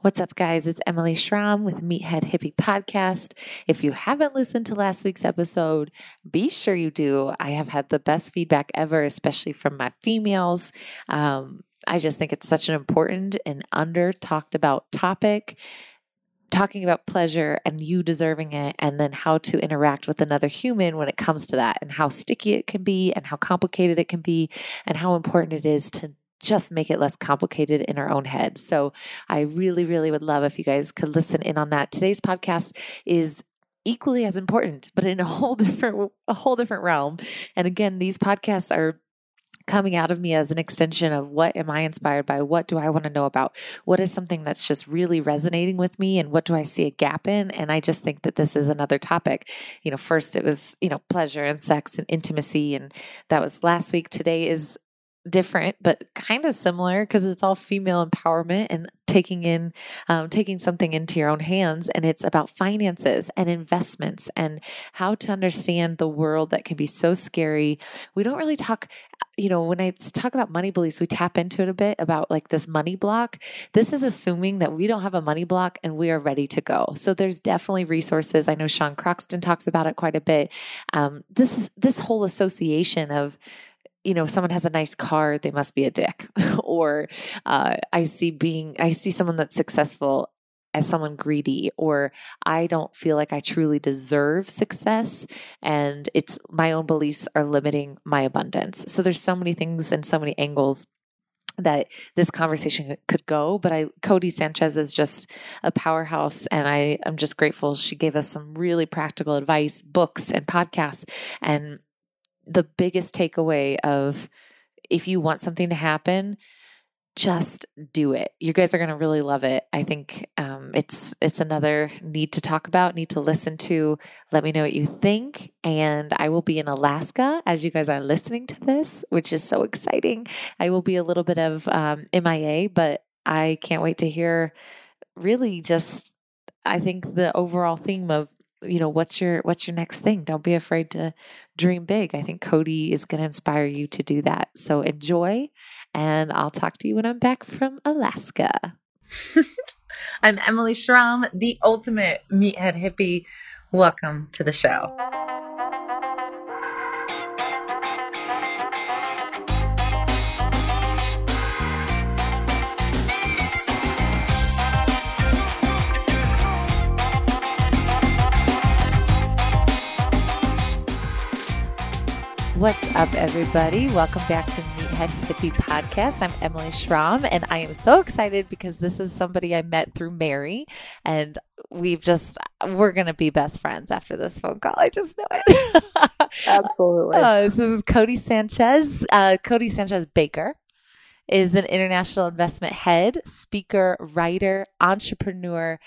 What's up, guys? It's Emily Schramm with Meathead Hippie Podcast. If you haven't listened to last week's episode, be sure you do. I have had the best feedback ever, especially from my females. Um, I just think it's such an important and under talked about topic. Talking about pleasure and you deserving it, and then how to interact with another human when it comes to that, and how sticky it can be, and how complicated it can be, and how important it is to just make it less complicated in our own head. So I really, really would love if you guys could listen in on that. Today's podcast is equally as important, but in a whole different a whole different realm. And again, these podcasts are coming out of me as an extension of what am I inspired by? What do I want to know about? What is something that's just really resonating with me and what do I see a gap in? And I just think that this is another topic. You know, first it was, you know, pleasure and sex and intimacy and that was last week. Today is different but kind of similar because it's all female empowerment and taking in um, taking something into your own hands and it's about finances and investments and how to understand the world that can be so scary. We don't really talk you know when i talk about money beliefs we tap into it a bit about like this money block. This is assuming that we don't have a money block and we are ready to go. So there's definitely resources. I know sean croxton talks about it quite a bit. Um, this is this whole association of you know, someone has a nice car, they must be a dick. or uh, I see being, I see someone that's successful as someone greedy, or I don't feel like I truly deserve success, and it's my own beliefs are limiting my abundance. So there's so many things and so many angles that this conversation could go but i codie sanchez is just a powerhouse and i am just grateful she gave us some really practical advice books and podcasts and the biggest takeaway of if you want something to happen, just do it. You guys are going to really love it. I think um, it's it's another need to talk about, need to listen to. Let me know what you think. And I will be in Alaska as you guys are listening to this, which is so exciting. I will be a little bit of um, MIA, but I can't wait to hear. Really, just I think the overall theme of you know what's your what's your next thing? Don't be afraid to dream big. I think codie is going to inspire you to do that. So enjoy and i'll talk to you when i'm back from alaska. I'm emily schramm the ultimate meathead hippie. Welcome to the show What's up, everybody? Welcome back to the Meathead Hippie Podcast. I'm Emily Schramm, and I am so excited because this is somebody I met through Mary, and we've just we're gonna be best friends after this phone call. I just know it. Absolutely. Uh, this is Codie Sanchez. Uh, Codie Sanchez Baker is an international investment head, speaker, writer, entrepreneur,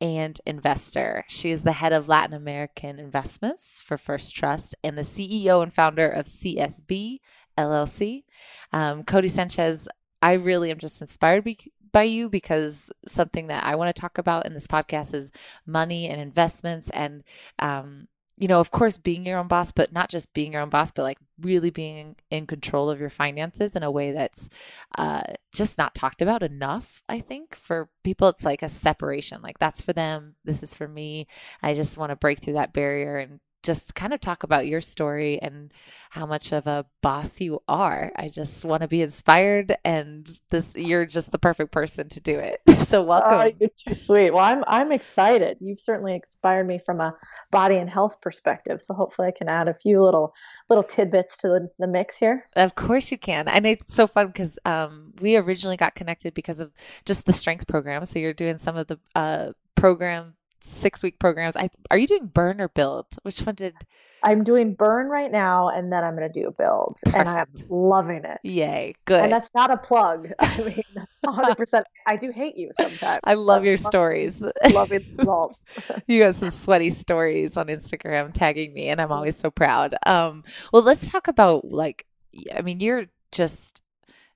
and investor. She is the head of Latin American investments for First Trust and the CEO and founder of CSB LLC. Um, Codie Sanchez, I really am just inspired be- by you because something that I want to talk about in this podcast is money and investments and um, you know, of course, being your own boss, but not just being your own boss, but like really being in control of your finances in a way that's uh, just not talked about enough. I think for people, it's like a separation. Like that's for them. This is for me. I just want to break through that barrier and just kind of talk about your story and how much of a boss you are. I just want to be inspired and this you're just the perfect person to do it. So welcome. Oh, you're too sweet. Well, I'm I'm excited. You've certainly inspired me from a body and health perspective. So hopefully I can add a few little little tidbits to the, the mix here. Of course you can. And it's so fun because um, we originally got connected because of just the strength program. So you're doing some of the uh, program six week programs. I are you doing burn or build? Which one did I'm doing burn right now and then I'm gonna do build. Perfect. And I'm loving it. Yay. Good. And that's not a plug. I mean hundred percent I do hate you sometimes. I love your stories. Loving results. you got some sweaty stories on Instagram tagging me and I'm always so proud. Um well let's talk about like I mean you're just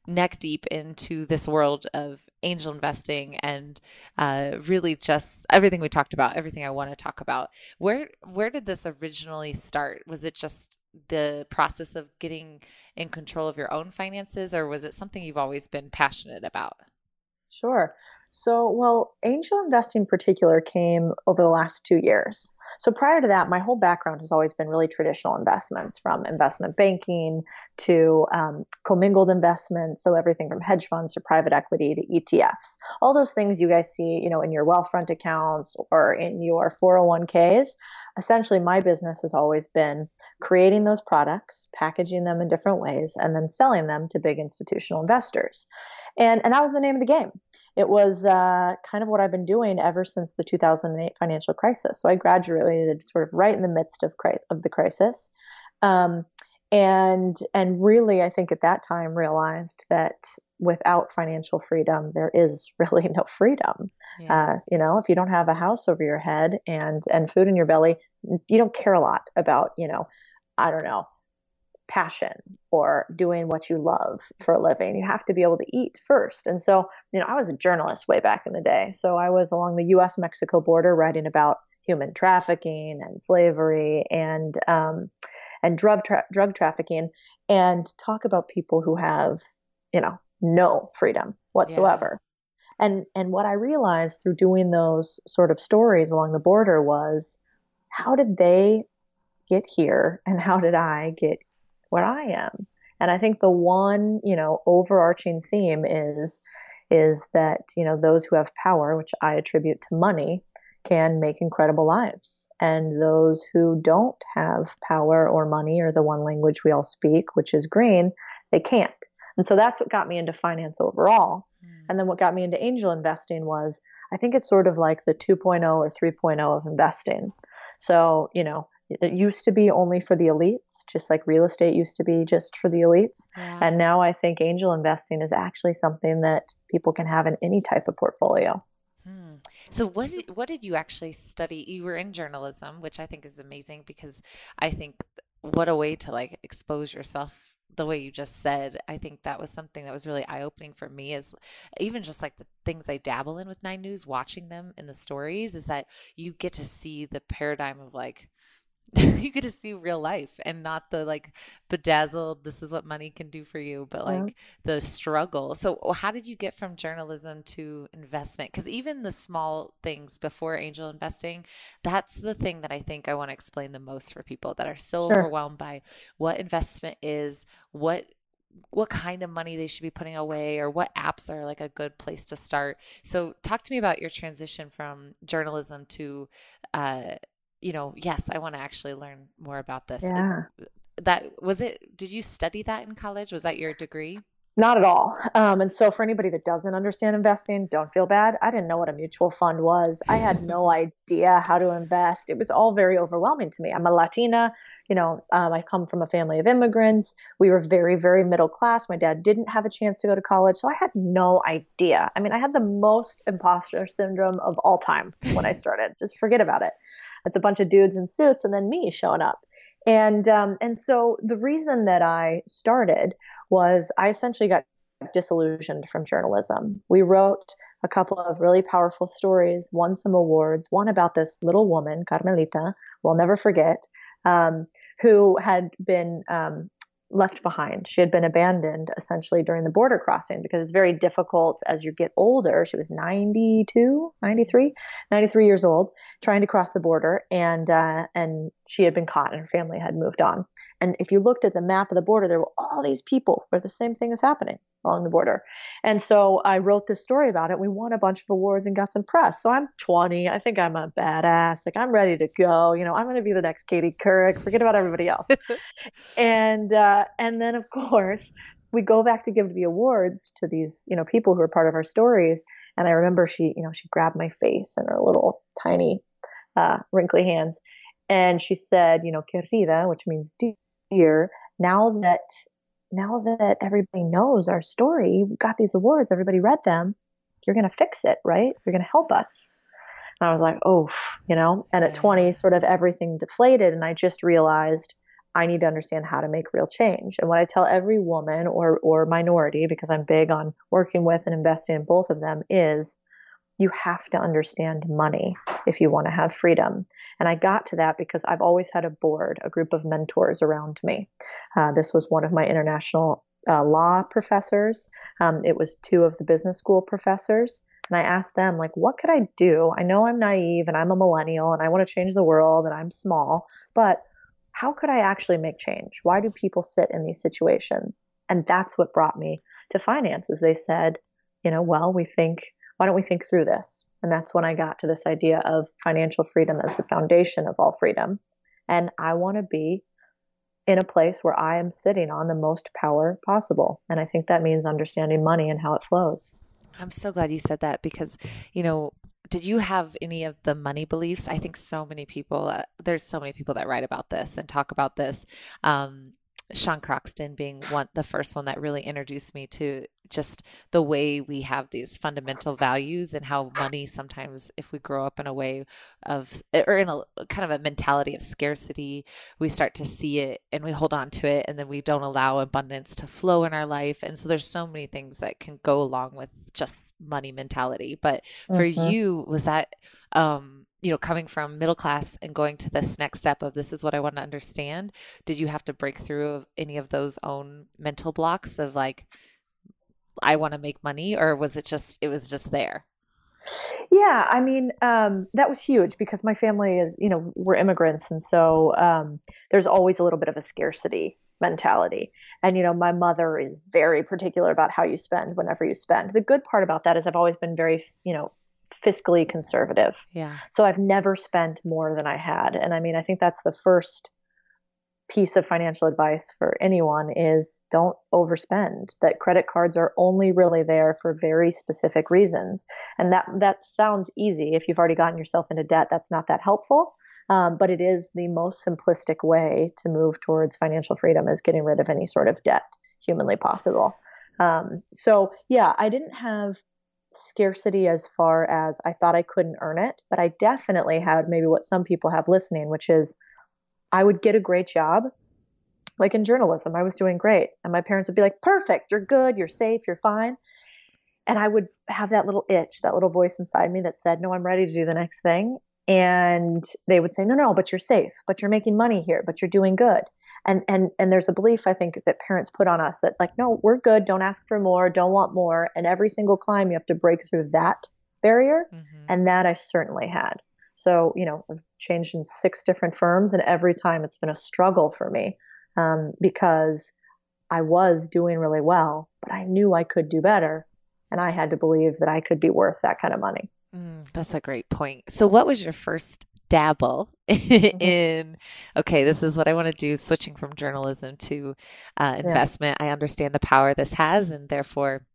neck deep into this world of angel investing and uh, really just everything we talked about, everything I want to talk about. Where where did this originally start? Was it just the process of getting in control of your own finances, or was it something you've always been passionate about? Sure. So, well, angel investing in particular came over the last two years. So prior to that, my whole background has always been really traditional investments from investment banking to um, commingled investments. So everything from hedge funds to private equity to ETFs. All those things you guys see, you know, in your Wealthfront accounts or in your 401ks. Essentially, my business has always been creating those products, packaging them in different ways, and then selling them to big institutional investors. And, and that was the name of the game it was uh, kind of what I've been doing ever since the 2008 financial crisis. So I graduated sort of right in the midst of of the crisis, um, and and really, I think at that time realized that without financial freedom, there is really no freedom. Yeah. Uh, you know, if you don't have a house over your head and and food in your belly, you don't care a lot about you know, I don't know passion or doing what you love for a living. You have to be able to eat first. And so, you know, I was a journalist way back in the day. So I was along the US Mexico border writing about human trafficking and slavery and, um, and drug, tra- drug trafficking and talk about people who have, you know, no freedom whatsoever. Yeah. And, and what I realized through doing those sort of stories along the border was how did they get here and how did I get where I am. And I think the one, you know, overarching theme is is that, you know, those who have power, which I attribute to money, can make incredible lives. And those who don't have power or money or the one language we all speak, which is green, they can't. And so that's what got me into finance overall. Mm. And then what got me into angel investing was I think it's sort of like the 2.0 or 3.0 of investing. So, you know, it used to be only for the elites, just like real estate used to be just for the elites. Yeah. And now I think angel investing is actually something that people can have in any type of portfolio. So what did, what did you actually study? You were in journalism, which I think is amazing because I think what a way to like expose yourself the way you just said, I think that was something that was really eye opening for me. Is even just like the things I dabble in with Nine News, watching them in the stories, is that you get to see the paradigm of like you get to see real life and not the like bedazzled this is what money can do for you but like yeah. the struggle so how did you get from journalism to investment because even the small things before angel investing that's the thing that i think i want to explain the most for people that are so sure. overwhelmed by what investment is what what kind of money they should be putting away or what apps are like a good place to start so talk to me about your transition from journalism to uh, you know, yes, I want to actually learn more about this. Yeah. That was it. Did you study that in college? Was that your degree? Not at all. Um, and so, for anybody that doesn't understand investing, don't feel bad. I didn't know what a mutual fund was. I had no idea how to invest. It was all very overwhelming to me. I'm a Latina. You know, um, I come from a family of immigrants. We were very, very middle class. My dad didn't have a chance to go to college, so I had no idea. I mean, I had the most imposter syndrome of all time when I started. Just forget about it. It's a bunch of dudes in suits and then me showing up. And um, and so the reason that I started was I essentially got disillusioned from journalism. We wrote a couple of really powerful stories, won some awards, one about this little woman, Carmelita, we'll never forget, um, who had been um, left behind. She had been abandoned essentially during the border crossing because it's very difficult as you get older. She was 92, 93, 93 years old, trying to cross the border, and uh, and she had been caught, and her family had moved on. And if you looked at the map of the border, there were all these people where the same thing was happening along the border. And so I wrote this story about it. We won a bunch of awards and got some press. So I'm 20. I think I'm a badass. Like I'm ready to go. You know, I'm going to be the next Katie Couric. Forget about everybody else. and uh, and then of course we go back to give the awards to these you know people who are part of our stories. And I remember she you know she grabbed my face in her little tiny uh, wrinkly hands, and she said you know querida, which means dear. Year, now that now that everybody knows our story, we got these awards, everybody read them, you're going to fix it, right? You're going to help us. And I was like, oh, you know, and at 20, sort of everything deflated. And I just realized I need to understand how to make real change. And what I tell every woman or, or minority, because I'm big on working with and investing in both of them, is you have to understand money if you want to have freedom. And I got to that because I've always had a board, a group of mentors around me. Uh, this was one of my international uh, law professors. Um, it was two of the business school professors. and I asked them, like, what could I do? I know I'm naive and I'm a millennial and I want to change the world and I'm small, but how could I actually make change? Why do people sit in these situations? And that's what brought me to finances. They said, you know, well, we think, why don't we think through this? And that's when I got to this idea of financial freedom as the foundation of all freedom. And I want to be in a place where I am sitting on the most power possible. And I think that means understanding money and how it flows. I'm so glad you said that because, you know, did you have any of the money beliefs? I think so many people, uh, there's so many people that write about this and talk about this. Um, Sean Croxton being one, the first one that really introduced me to just the way we have these fundamental values and how money sometimes, if we grow up in a way of, or in a kind of a mentality of scarcity, we start to see it and we hold on to it and then we don't allow abundance to flow in our life. And so there's so many things that can go along with just money mentality. But for mm-hmm. you, was that, um, you know, coming from middle class and going to this next step of this is what I want to understand, did you have to break through any of those own mental blocks of like, I want to make money, or was it just, it was just there? Yeah, I mean, um, that was huge because my family is, you know, we're immigrants. And so um, there's always a little bit of a scarcity mentality. And, you know, my mother is very particular about how you spend whenever you spend. The good part about that is I've always been very, you know, fiscally conservative. Yeah. So I've never spent more than I had. And I mean, I think that's the first piece of financial advice for anyone is don't overspend that credit cards are only really there for very specific reasons and that that sounds easy if you've already gotten yourself into debt that's not that helpful um, but it is the most simplistic way to move towards financial freedom is getting rid of any sort of debt humanly possible um, so yeah i didn't have scarcity as far as I thought I couldn't earn it, but I definitely had maybe what some people have listening, which is I would get a great job. Like in journalism, I was doing great. And my parents would be like, perfect, you're good, you're safe, you're fine. And I would have that little itch, that little voice inside me that said, no, I'm ready to do the next thing. And they would say, no, no, but you're safe, but you're making money here, but you're doing good and and and there's a belief i think that parents put on us that like no we're good. Don't ask for more. Don't want more. And every single climb you have to break through that barrier. Mm-hmm. and that i certainly had. So you know i've changed in six different firms and every time it's been a struggle for me um, because i was doing really well but i knew i could do better and i had to believe that i could be worth that kind of money. Mm, that's a great point. So what was your first dabble mm-hmm. in okay this is what i want to do switching from journalism to uh, investment yeah. i understand the power this has and therefore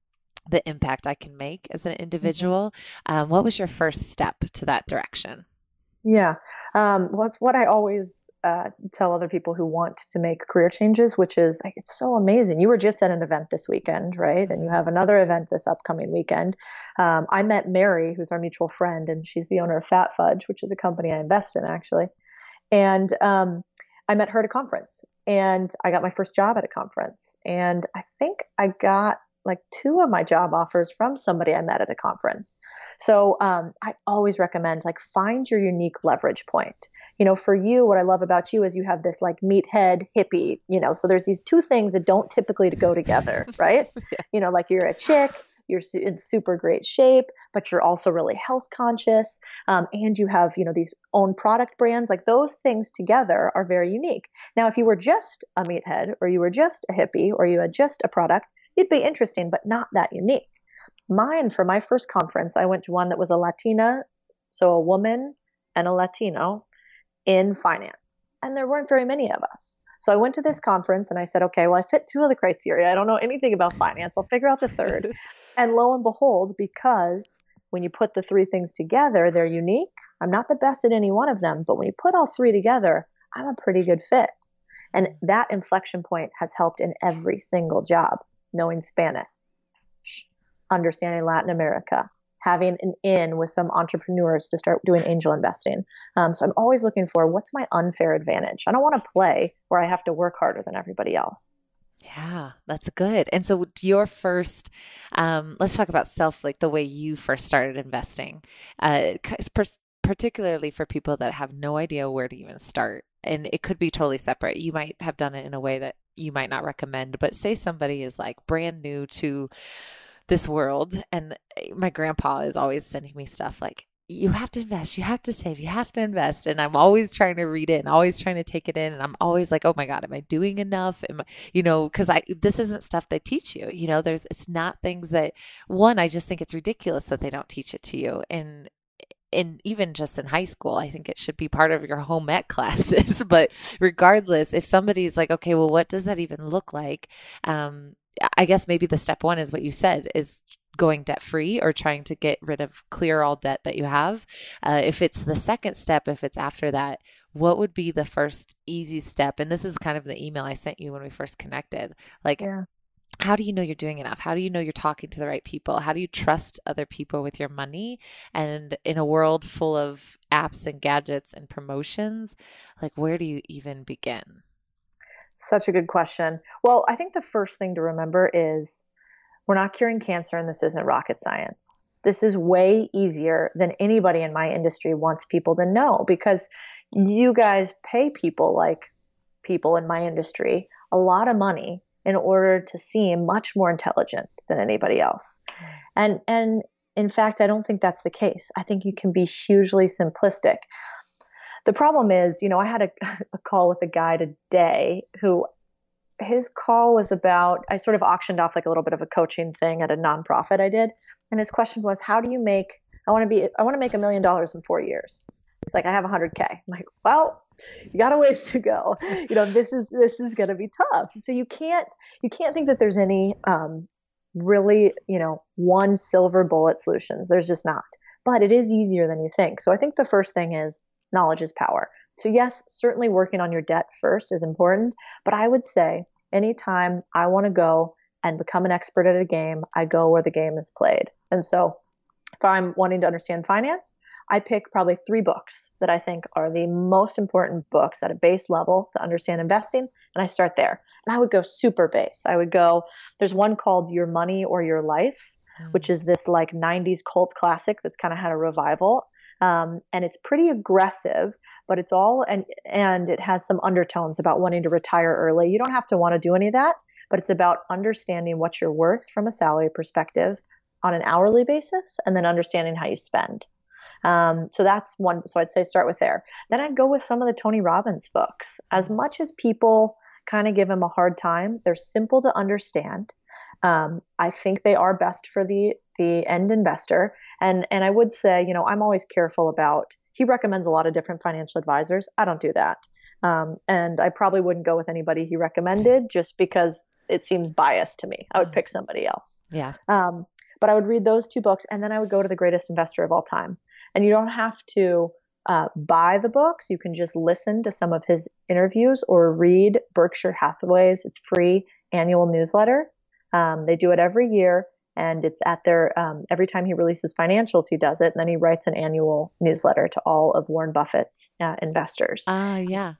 the impact i can make as an mm-hmm. individual mm-hmm. um, what was your first step to that direction yeah um, well, it's what i always uh, tell other people who want to make career changes, which is like, it's so amazing. You were just at an event this weekend, right? And you have another event this upcoming weekend. Um, I met Mary, who's our mutual friend, and she's the owner of Fat Fudge, which is a company I invest in actually. And um, I met her at a conference, and I got my first job at a conference. And I think I got like two of my job offers from somebody I met at a conference. So um, I always recommend like find your unique leverage point you know, for you, what I love about you is you have this like meathead hippie, you know, so there's these two things that don't typically go together, right? yeah. You know, like you're a chick, you're in super great shape, but you're also really health conscious, um, and you have, you know, these own product brands. Like those things together are very unique. Now, if you were just a meathead, or you were just a hippie, or you had just a product, you'd be interesting, but not that unique. Mine, for my first conference, I went to one that was a Latina, so a woman and a Latino in finance. And there weren't very many of us. So I went to this conference and I said, okay, well, I fit two of the criteria. I don't know anything about finance. I'll figure out the third. and lo and behold, because when you put the three things together, they're unique. I'm not the best at any one of them, but when you put all three together, I'm a pretty good fit. And that inflection point has helped in every single job, knowing Spanish, understanding Latin America, having an in with some entrepreneurs to start doing angel investing. Um, so I'm always looking for what's my unfair advantage. I don't want to play where I have to work harder than everybody else. Yeah, that's good. And so your first, um, let's talk about self, like the way you first started investing, uh, particularly for people that have no idea where to even start. And it could be totally separate. You might have done it in a way that you might not recommend, but say somebody is like brand new to this world and eh, my grandpa is always sending me stuff like you have to invest, you have to save, you have to invest. And I'm always trying to read it and always trying to take it in. And I'm always like, oh my God, am I doing enough? Am I, you know, because I this isn't stuff they teach you. You know, there's it's not things that one, I just think it's ridiculous that they don't teach it to you. And and even just in high school, I think it should be part of your home ec classes. but regardless, if somebody's like, okay, well, what does that even look like? Um, I guess maybe the step one is what you said is going debt free or trying to get rid of clear all debt that you have. Uh, if it's the second step, if it's after that, what would be the first easy step? And this is kind of the email I sent you when we first connected. Like, yeah. How do you know you're doing enough? How do you know you're talking to the right people? How do you trust other people with your money? And in a world full of apps and gadgets and promotions, like, where do you even begin? Such a good question. Well, I think the first thing to remember is we're not curing cancer, and this isn't rocket science. This is way easier than anybody in my industry wants people to know because you guys pay people like people in my industry a lot of money in order to seem much more intelligent than anybody else. And and in fact, I don't think that's the case. I think you can be hugely simplistic. The problem is, you know, I had a, a call with a guy today who his call was about I sort of auctioned off like a little bit of a coaching thing at a nonprofit I did, and his question was, "How do you make? I want to be. I want to make a million dollars in four years." He's like, "I have 100k." I'm like, "Well, you got a ways to go. You know, this is this is going to be tough. So you can't you can't think that there's any um, really you know one silver bullet solutions. There's just not. But it is easier than you think. So I think the first thing is knowledge is power. So, yes, certainly working on your debt first is important, but I would say anytime I want to go and become an expert at a game, I go where the game is played. And so, if I'm wanting to understand finance, I pick probably three books that I think are the most important books at a base level to understand investing, and I start there. And I would go super base. I would go, there's one called Your Money or Your Life, mm. which is this like 90s cult classic that's kind of had a revival. Um, and it's pretty aggressive, but it's all and and it has some undertones about wanting to retire early. You don't have to want to do any of that, but it's about understanding what you're worth from a salary perspective on an hourly basis, and then understanding how you spend. Um, so that's one. So I'd say start with there. Then I'd go with some of the Tony Robbins books. As much as people kind of give him a hard time, they're simple to understand. Um, I think they are best for the the end investor. And and I would say, you know, I'm always careful about. He recommends a lot of different financial advisors. I don't do that, um, and I probably wouldn't go with anybody he recommended just because it seems biased to me. I would mm. pick somebody else. Yeah. Um, but I would read those two books, and then I would go to the greatest investor of all time. And you don't have to uh, buy the books. You can just listen to some of his interviews or read Berkshire Hathaway's. It's free annual newsletter. Um, they do it every year, and it's at their um, every time he releases financials, he does it, and then he writes an annual newsletter to all of Warren Buffett's uh, investors. Ah, uh, yeah.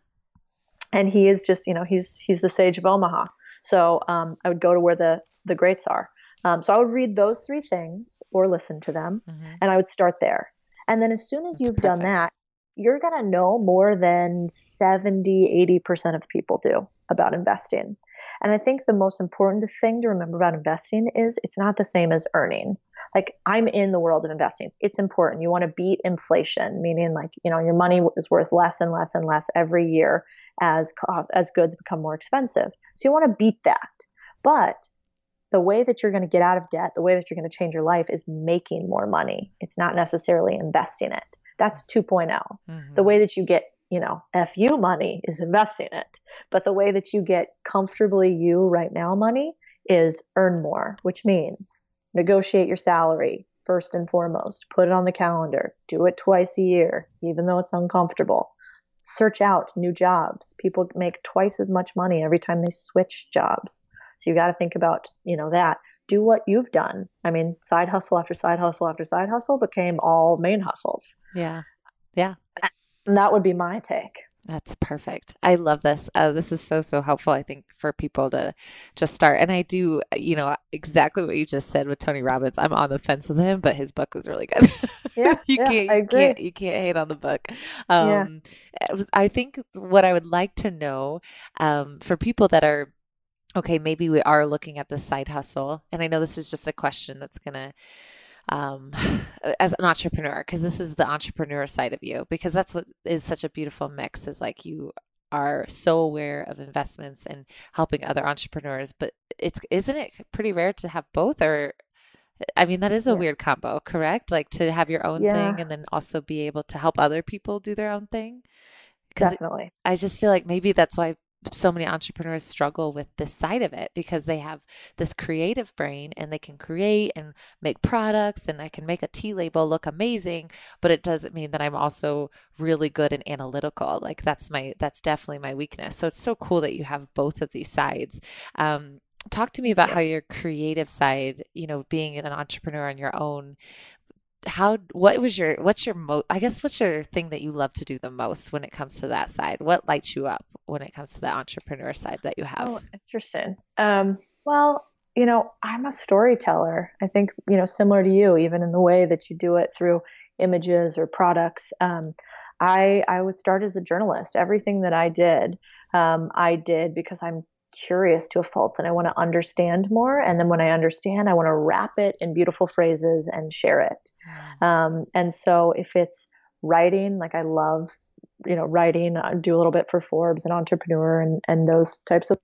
And he is just, you know, he's he's the sage of Omaha. So um, I would go to where the the greats are. Um, so I would read those three things or listen to them, mm-hmm. and I would start there. And then as soon as you've done that, you're going to know more than 70, 80% of people do about investing. And I think the most important thing to remember about investing is it's not the same as earning. Like I'm in the world of investing. It's important. You want to beat inflation, meaning like, you know, your money is worth less and less and less every year as as goods become more expensive. So you want to beat that. But the way that you're going to get out of debt, the way that you're going to change your life is making more money. It's not necessarily investing it. That's 2.0. Mm-hmm. The way that you get you know, FU money is investing it. But the way that you get comfortably you right now money is earn more, which means negotiate your salary first and foremost, put it on the calendar, do it twice a year, even though it's uncomfortable. Search out new jobs. People make twice as much money every time they switch jobs. So you got to think about, you know, that. Do what you've done. I mean, side hustle after side hustle after side hustle became all main hustles. Yeah. Yeah. And that would be my take. That's perfect. I love this. Uh, this is so, so helpful, I think, for people to just start. And I do, you know, exactly what you just said with Tony Robbins. I'm on the fence with him, but his book was really good. Yeah. you yeah, can't, you can't, you can't hate on the book. Um, yeah. was, I think what I would like to know um, for people that are okay, maybe we are looking at the side hustle. And I know this is just a question that's going to, um, as an entrepreneur, because this is the entrepreneur side of you, because that's what is such a beautiful mix is like you are so aware of investments and helping other entrepreneurs, but it's, isn't it pretty rare to have both or I mean, that is a yeah. weird combo, correct? Like to have your own yeah. thing and then also be able to help other people do their own thing. Definitely. I just feel like maybe that's why so many entrepreneurs struggle with this side of it because they have this creative brain and they can create and make products and I can make a tea label look amazing but it doesn't mean that I'm also really good and analytical. Like that's my that's definitely my weakness. So it's so cool that you have both of these sides. Um, talk to me about how your creative side you know being an entrepreneur on your own how what was your what's your mo i guess what's your thing that you love to do the most when it comes to that side? What lights you up when it comes to the entrepreneur side that you have? Oh interesting. Um, well you know i'm a storyteller. I think you know similar to you even in the way that you do it through images or products. Um, i i was started as a journalist. Everything that i did um, i did because i'm curious to a fault and I want to understand more. And then when I understand, I want to wrap it in beautiful phrases and share it. Mm. Um, and so if it's writing, like I love, you know, writing, I do a little bit for Forbes and Entrepreneur and, and those types of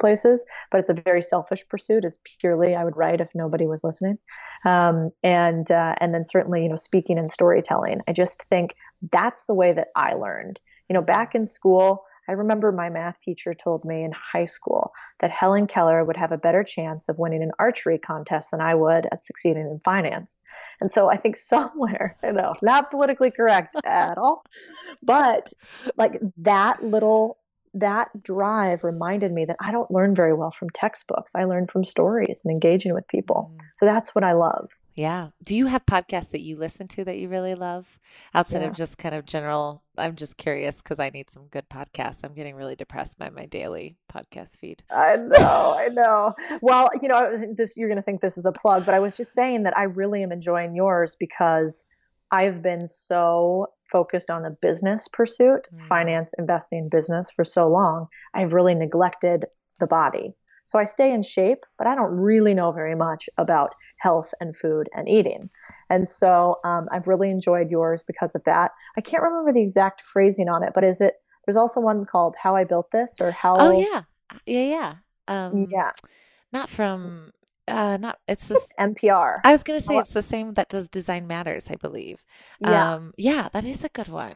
places, but it's a very selfish pursuit. It's purely I would write if nobody was listening, um, and uh, and then certainly you know speaking and storytelling. I just think that's the way that I learned. You know, back in school, I remember my math teacher told me in high school that Helen Keller would have a better chance of winning an archery contest than I would at succeeding in finance. And so I think somewhere, you know, not politically correct at all, but like that little that drive reminded me that I don't learn very well from textbooks. I learn from stories and engaging with people. Mm. So that's what I love. Yeah. Do you have podcasts that you listen to that you really love outside yeah. of just kind of general? I'm just curious because I need some good podcasts. I'm getting really depressed by my daily podcast feed. I know, I know. Well, you know, this you're going to think this is a plug, but I was just saying that I really am enjoying yours because I've been so focused on the business pursuit, mm. finance, investing, business for so long. I've really neglected the body. So I stay in shape, but I don't really know very much about health and food and eating. And so um, I've really enjoyed yours because of that. I can't remember the exact phrasing on it, but is it? There's also one called "How I Built This" or "How." Oh yeah, yeah, yeah. Um, yeah. Not from. Uh, not it's this NPR. I was gonna say it's the same that does Design Matters, I believe. Yeah, um, yeah, that is a good one.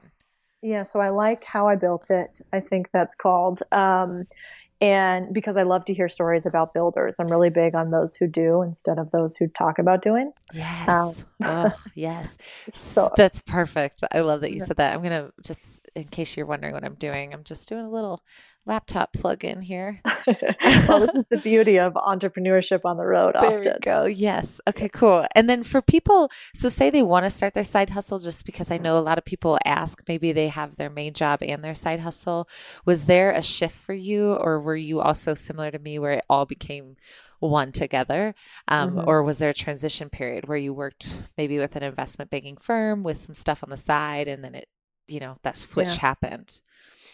Yeah, so I like how I built it. I think that's called. Um, and because I love to hear stories about builders, I'm really big on those who do instead of those who talk about doing. Yes. Um, oh, yes. So that's perfect. I love that you said that. I'm going to just, in case you're wondering what I'm doing, I'm just doing a little laptop plug in here. well, this is the beauty of entrepreneurship on the road. There often. we go. Yes. Okay, cool. And then for people, so say they want to start their side hustle, just because I know a lot of people ask, maybe they have their main job and their side hustle. Was there a shift for you, or were you also similar to me where it all became one together? Um, mm-hmm. Or was there a transition period where you worked maybe with an investment banking firm with some stuff on the side and then it, you know, that switch yeah. happened?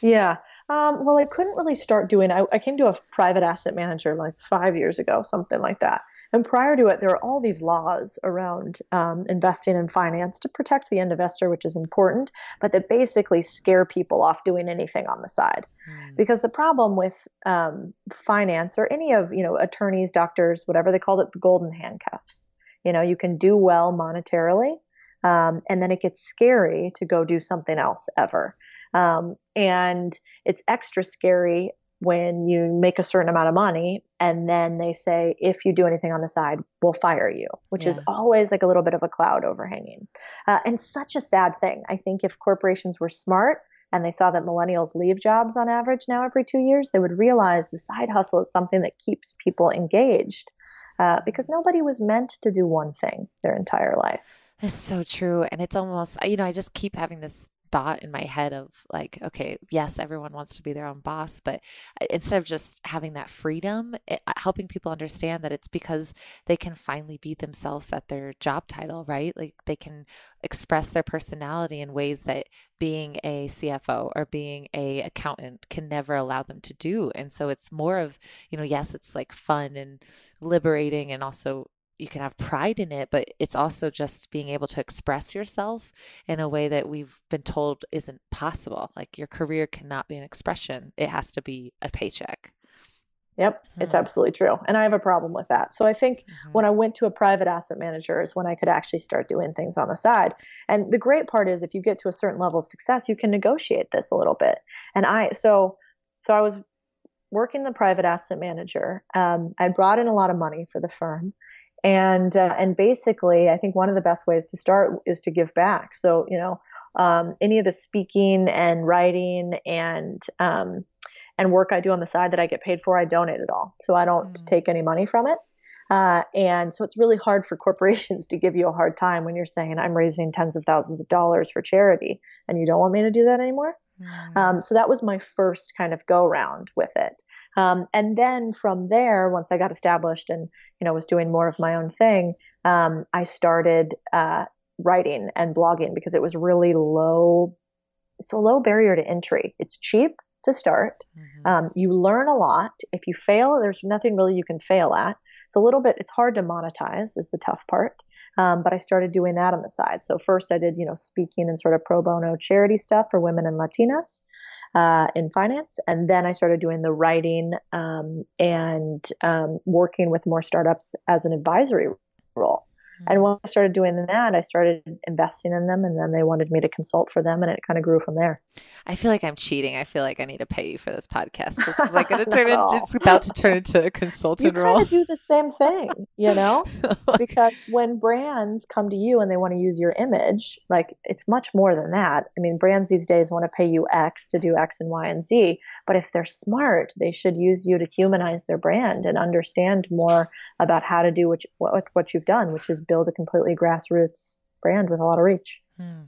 Yeah. Um, well, I couldn't really start doing. I, I came to a private asset manager like five years ago, something like that. And prior to it, there are all these laws around um, investing in finance to protect the end investor, which is important, but that basically scare people off doing anything on the side. Mm. Because the problem with um, finance or any of you know attorneys, doctors, whatever they called it, the golden handcuffs. You know, you can do well monetarily, um, and then it gets scary to go do something else ever. Um, and it's extra scary when you make a certain amount of money and then they say, if you do anything on the side, we'll fire you, which yeah. is always like a little bit of a cloud overhanging. Uh, and such a sad thing. I think if corporations were smart, and they saw that millennials leave jobs on average now every two years, they would realize the side hustle is something that keeps people engaged uh, because nobody was meant to do one thing their entire life. that's so true. And it's almost, you know, I just keep having this thought in my head of like, okay, yes, everyone wants to be their own boss, but uh, instead of just having that freedom, it, uh, helping people understand that it's because they can finally be themselves at their job title, right? Like they can express their personality in ways that being a CFO or being a accountant can never allow them to do. And so it's more of, you know, yes, it's like fun and liberating and also you can have pride in it, but it's also just being able to express yourself in a way that we've been told isn't possible. Like your career cannot be an expression, it has to be a paycheck. Yep, hmm. it's absolutely true. And I have a problem with that. So I think mm-hmm. when I went to a private asset manager is when I could actually start doing things on the side. And the great part is if you get to a certain level of success, you can negotiate this a little bit. And I so so I was working the private asset manager. Um, I brought in a lot of money for the firm and uh, and basically i think one of the best ways to start is to give back. So you know um, any of the speaking and writing and um, and work i do on the side that i get paid for i donate it all. So i don't mm. take any money from it. Uh, and so it's really hard for corporations to give you a hard time when you're saying i'm raising tens of thousands of dollars for charity and you don't want me to do that anymore. Mm. um, so that was my first kind of go round with it um, and then from there, once I got established and you know was doing more of my own thing, um, I started uh, writing and blogging because it was really low. It's a low barrier to entry. It's cheap to start. Mm-hmm. Um, you learn a lot. If you fail, there's nothing really you can fail at. It's a little bit. It's hard to monetize. Is the tough part. Um, but I started doing that on the side. So first I did, you know, speaking and sort of pro bono charity stuff for women and Latinas uh, in finance. And then I started doing the writing um, and um, working with more startups as an advisory role. And mm-hmm. when I started doing that, I started investing in them, and then they wanted me to consult for them, and it kind of grew from there. I feel like I'm cheating. I feel like I need to pay you for this podcast. This is like going to turn. no. it's about to turn into a consultant you role. Do the same thing, you know, because when brands come to you and they want to use your image, like it's much more than that. I mean, brands these days want to pay you X to do X and Y and Z, but if they're smart, they should use you to humanize their brand and understand more about how to do what you, what, what you've done, which is build a completely grassroots brand with a lot of reach. Hmm.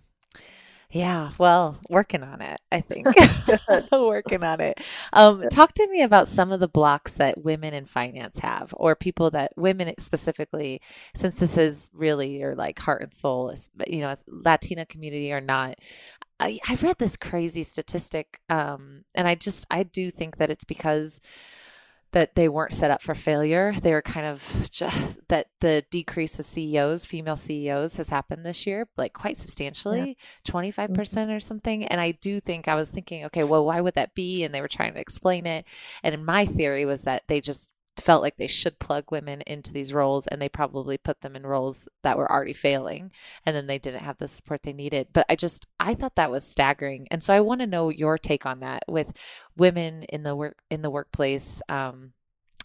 Yeah, well, working on it, I think. working on it. Um, talk to me about some of the blocks that women in finance have, or people that women specifically, since this is really your like heart and soul, you know, as Latina community or not. I, I read this crazy statistic, um, and I just I do think that it's because that they weren't set up for failure. They were kind of just that the decrease of CEOs, female CEOs, has happened this year, like quite substantially, twenty five mm-hmm. percent or something. And I do think I was thinking, okay, well, why would that be? And they were trying to explain it. And my theory was that they just felt like they should plug women into these roles and they probably put them in roles that were already failing and then they didn't have the support they needed. But i just i thought that was staggering. And so i want to know your take on that with women in the work in the workplace. Um,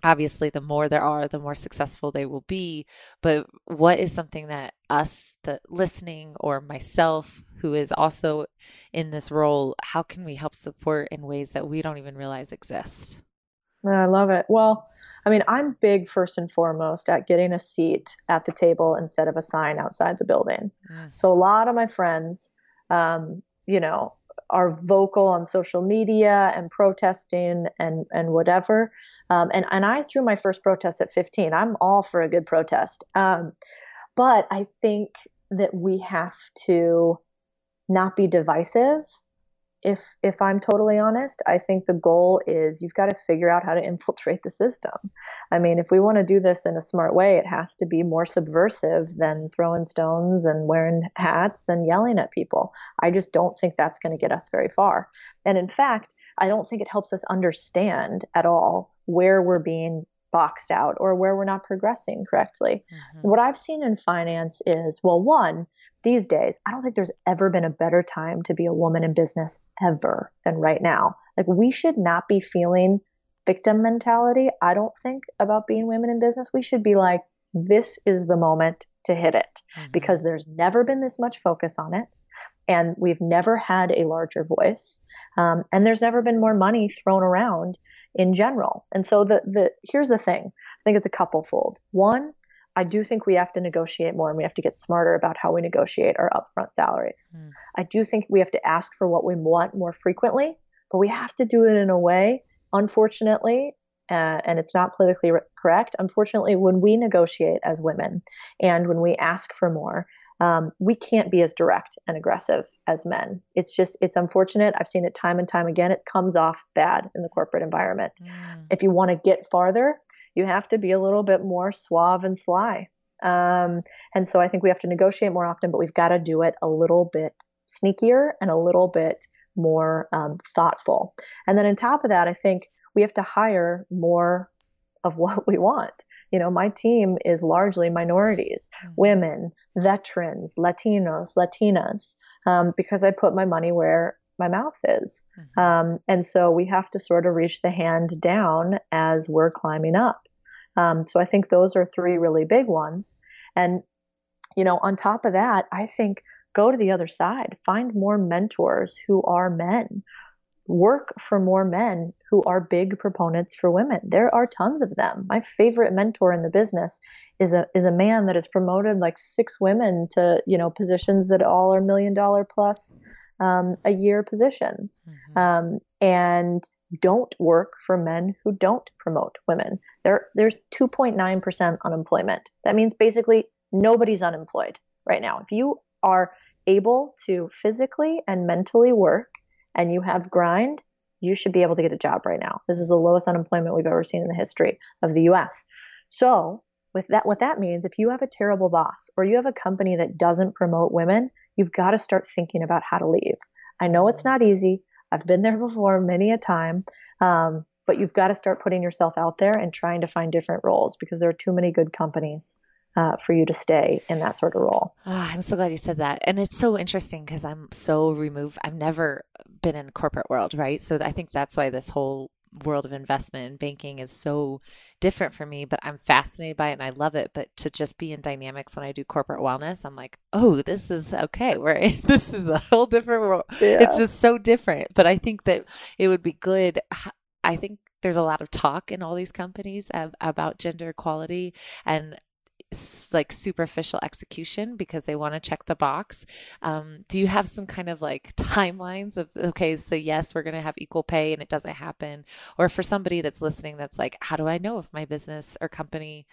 obviously the more there are the more successful they will be. But what is something that us the listening or myself who is also in this role how can we help support in ways that we don't even realize exist? I love it. Well I mean, I'm big first and foremost at getting a seat at the table instead of a sign outside the building. Mm. So a lot of my friends, um, you know, are vocal on social media and protesting and and whatever. Um, and and I threw my first protest at 15. I'm all for a good protest, um, but I think that we have to not be divisive if if I'm totally honest, I think the goal is you've got to figure out how to infiltrate the system. I mean, if we want to do this in a smart way, it has to be more subversive than throwing stones and wearing hats and yelling at people. I just don't think that's going to get us very far. And in fact, I don't think it helps us understand at all where we're being boxed out or where we're not progressing correctly. Mm-hmm. What I've seen in finance is well, one, these days, I don't think there's ever been a better time to be a woman in business ever than right now. Like, we should not be feeling victim mentality, I don't think, about being women in business. We should be like, this is the moment to hit it mm-hmm. because there's never been this much focus on it. And we've never had a larger voice. Um, and there's never been more money thrown around in general. And so the, the here's the thing. I think it's a couple fold. One, I do think we have to negotiate more and we have to get smarter about how we negotiate our upfront salaries. Mm. I do think we have to ask for what we want more frequently, but we have to do it in a way, unfortunately, uh, and it's not politically re- correct. Unfortunately, when we negotiate as women and when we ask for more, um, we can't be as direct and aggressive as men. It's just, it's unfortunate. I've seen it time and time again. It comes off bad in the corporate environment. Mm. If you want to get farther, you have to be a little bit more suave and sly. Um, and so I think we have to negotiate more often, but we've got to do it a little bit sneakier and a little bit more um, thoughtful. And then on top of that, I think we have to hire more of what we want. You know, my team is largely minorities, mm-hmm. women, veterans, Latinos, Latinas, um, because I put my money where my mouth is. Mm-hmm. Um, and so we have to sort of reach the hand down as we're climbing up. Um, so I think those are three really big ones. And, you know, on top of that, I think go to the other side, find more mentors who are men, work for more men who are big proponents for women. There are tons of them. My favorite mentor in the business is a is a man that has promoted like six women to you know positions that all are million dollar plus um, a year positions, mm-hmm. um, and don't work for men who don't promote women. There there's 2.9 percent unemployment. That means basically nobody's unemployed right now. If you are able to physically and mentally work and you have grind, you should be able to get a job right now. This is the lowest unemployment we've ever seen in the history of the US. So, with that what that means if you have a terrible boss or you have a company that doesn't promote women, you've got to start thinking about how to leave. I know it's not easy. I've been there before many a time. Um, but you've got to start putting yourself out there and trying to find different roles because there are too many good companies uh, for you to stay in that sort of role. Oh, I'm so glad you said that. And it's so interesting because I'm so removed. I've never been in corporate world, right? So I think that's why this whole world of investment and banking is so different for me, but I'm fascinated by it and I love it. But to just be in dynamics when I do corporate wellness, I'm like, oh, this is okay. We're this is a whole different world. Yeah. It's just so different. But I think that it would be good. I think there's a lot of talk in all these companies about gender equality and like superficial execution because they want to check the box. Um, do you have some kind of like timelines of, okay, so yes, we're going to have equal pay and it doesn't happen? Or for somebody that's listening, that's like, how do I know if my business or company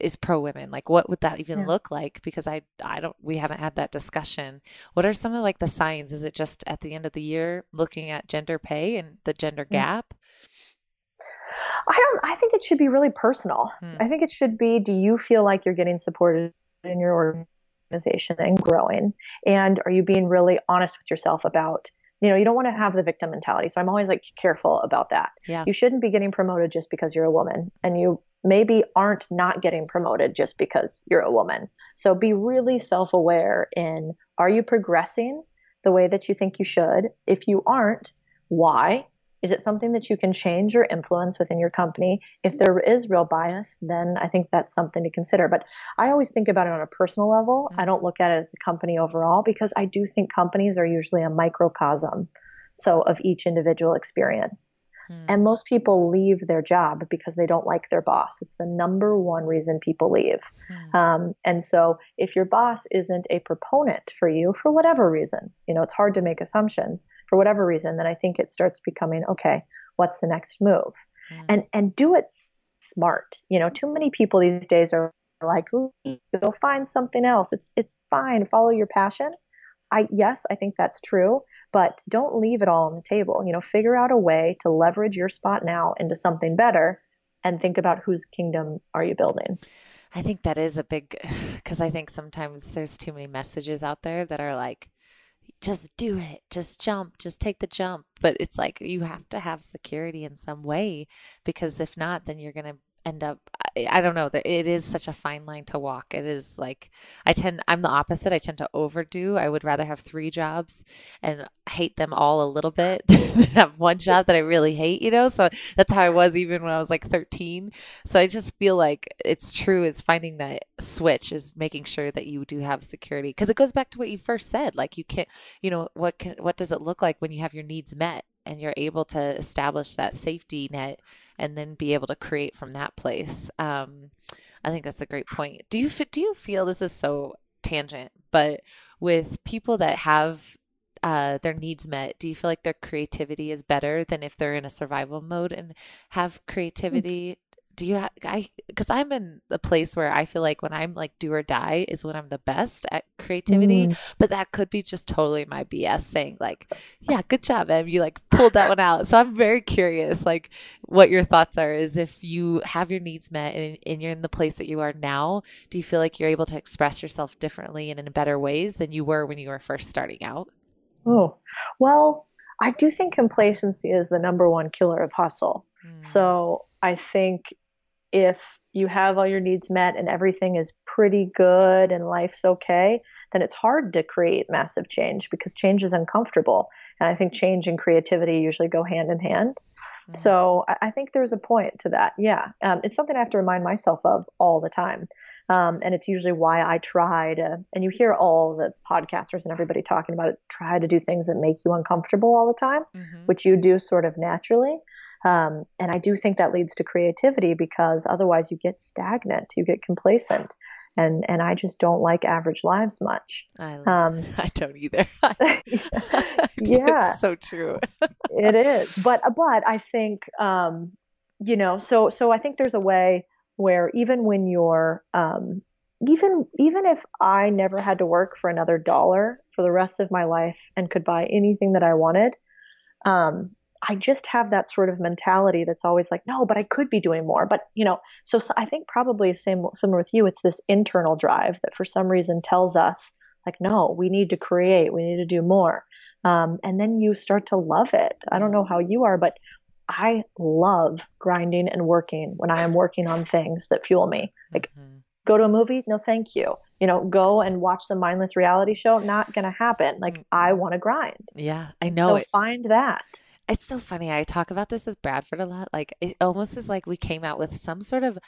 is pro women like what would that even yeah. look like because i i don't we haven't had that discussion what are some of like the signs is it just at the end of the year looking at gender pay and the gender gap I don't. I think it should be really personal. Hmm. I think it should be. Do you feel like you're getting supported in your organization and growing? And are you being really honest with yourself about? You know, you don't want to have the victim mentality. So I'm always like careful about that. Yeah. You shouldn't be getting promoted just because you're a woman, and you maybe aren't not getting promoted just because you're a woman. So be really self-aware in are you progressing the way that you think you should? If you aren't, why? Is it something that you can change or influence within your company? If there is real bias, then I think that's something to consider. But I always think about it on a personal level. Mm-hmm. I don't look at it as the company overall because I do think companies are usually a microcosm so of each individual experience. Hmm. And most people leave their job because they don't like their boss. It's the number one reason people leave. Hmm. Um, and so, if your boss isn't a proponent for you for whatever reason, you know, it's hard to make assumptions for whatever reason, then I think it starts becoming okay, what's the next move? Hmm. And and do it smart. You know, too many people these days are like, go find something else. It's it's fine. Follow your passion. I yes, I think that's true, but don't leave it all on the table. You know, figure out a way to leverage your spot now into something better and think about whose kingdom are you building. I think that is a big cuz I think sometimes there's too many messages out there that are like just do it, just jump, just take the jump. But it's like you have to have security in some way because if not, then you're going to end up I, don't know that it is such a fine line to walk. It is like i tend i'm the opposite. I tend to overdo. I would rather have three jobs and hate them all a little bit than have one job that i really hate you know? So that's how i was even when i was like 13 so i just feel like it's true is finding that switch is making sure that you do have security. Because it goes back to what you first said like you can't you know what can what does it look like when you have your needs met and you're able to establish that safety net and then be able to create from that place. Um, I think that's a great point. Do you do you feel this is so tangent, but with people that have uh, their needs met, do you feel like their creativity is better than if they're in a survival mode and have hmm. creativity? Do you ha- I because I'm in the place where I feel like when I'm like do or die is when I'm the best at creativity, mm. but that could be just totally my BS saying like, yeah, good job, Em. You like pulled that one out. So I'm very curious, like what your thoughts are. Is if you have your needs met and, and you're in the place that you are now, do you feel like you're able to express yourself differently and in better ways than you were when you were first starting out? Oh, well, I do think complacency is the number one killer of hustle. Mm. So I think if you have all your needs met and everything is pretty good and life's okay, then it's hard to create massive change because change is uncomfortable. And I think change and creativity usually go hand in hand. Mm-hmm. So I think there's a point to that. Yeah. Um, it's something I have to remind myself of all the time. Um, and it's usually why I try to, and you hear all the podcasters and everybody talking about it, try to do things that make you uncomfortable all the time, mm-hmm. which you do sort of naturally. Um, and I do think that leads to creativity because otherwise you get stagnant, you get complacent. And, and I just don't like average lives much. I, um, I don't either. yeah, it's so true. it is, but but I think um, you know. So so I think there's a way where even when you're um, even even if I never had to work for another dollar for the rest of my life and could buy anything that I wanted, um, I just have that sort of mentality that's always like, no, but I could be doing more. But you know, so, so I think probably same similar with you. It's this internal drive that for some reason tells us like, no, we need to create, we need to do more, um, and then you start to love it. I don't know how you are, but I love grinding and working when I am working on things that fuel me. Like, mm-hmm. go to a movie? No, thank you. You know, go and watch some mindless reality show? Not gonna happen. Like, I want to grind. Yeah, I know. So it. find that. It's so funny. I talk about this with Bradford a lot. Like it almost is like we came out with some sort of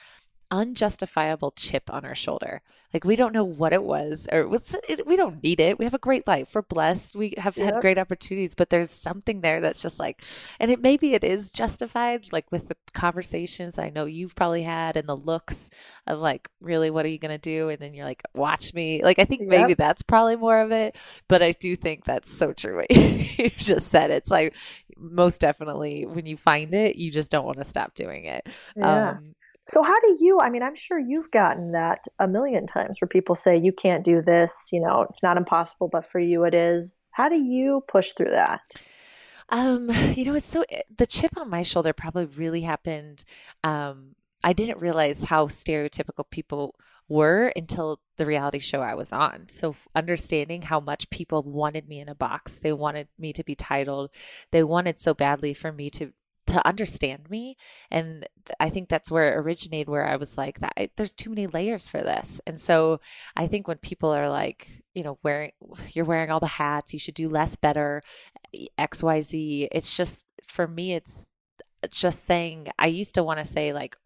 unjustifiable chip on our shoulder. Like we don't know what it was or what's it, we don't need it. We have a great life. We're blessed. We have yep. had great opportunities, but there's something there that's just like and it maybe it is justified like with the conversations I know you've probably had and the looks of like really what are you going to do and then you're like watch me. Like I think yep. maybe that's probably more of it, but I do think that's so true what you just said. It's like most definitely when you find it, you just don't want to stop doing it. Yeah. Um, so how do you, I mean, I'm sure you've gotten that a million times where people say you can't do this, you know, it's not impossible, but for you it is. How do you push through that? Um, you know, it's so eh, the chip on my shoulder probably really happened. Um, I didn't realize how stereotypical people were until the reality show I was on. So understanding how much people wanted me in a box, they wanted me to be titled, they wanted so badly for me to to understand me. And i think that's where it originated where i was like that there's too many layers for this. And so i think when people are like you know wearing you're wearing all the hats you should do less better xyz it's just for me it's uh, just saying i used to want to say like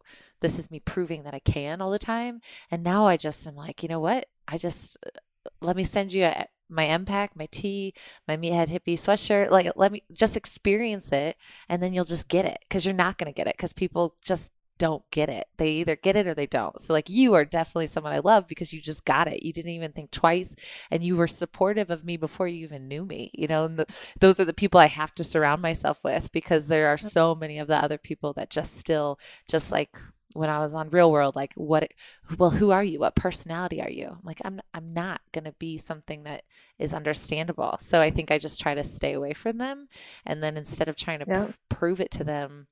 this is me proving that i can all the time and now i just am like you know what i just uh, let me send you a my MPAC, my tea, my meathead hippie sweatshirt. Like, let me just experience it and then you'll just get it because you're not going to get it because people just don't get it. They either get it or they don't. So, like, you are definitely someone I love because you just got it. You didn't even think twice and you were supportive of me before you even knew me. You know, and the, those are the people I have to surround myself with because there are so many of the other people that just still, just like when I was on Real World, like what, well, who are you? What personality are you? I'm like, I'm, I'm not going to be something that is understandable. So I think I just try to stay away from them. And then instead of trying to yeah. pr- prove it to them,